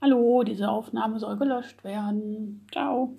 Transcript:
Hallo, diese Aufnahme soll gelöscht werden. Ciao.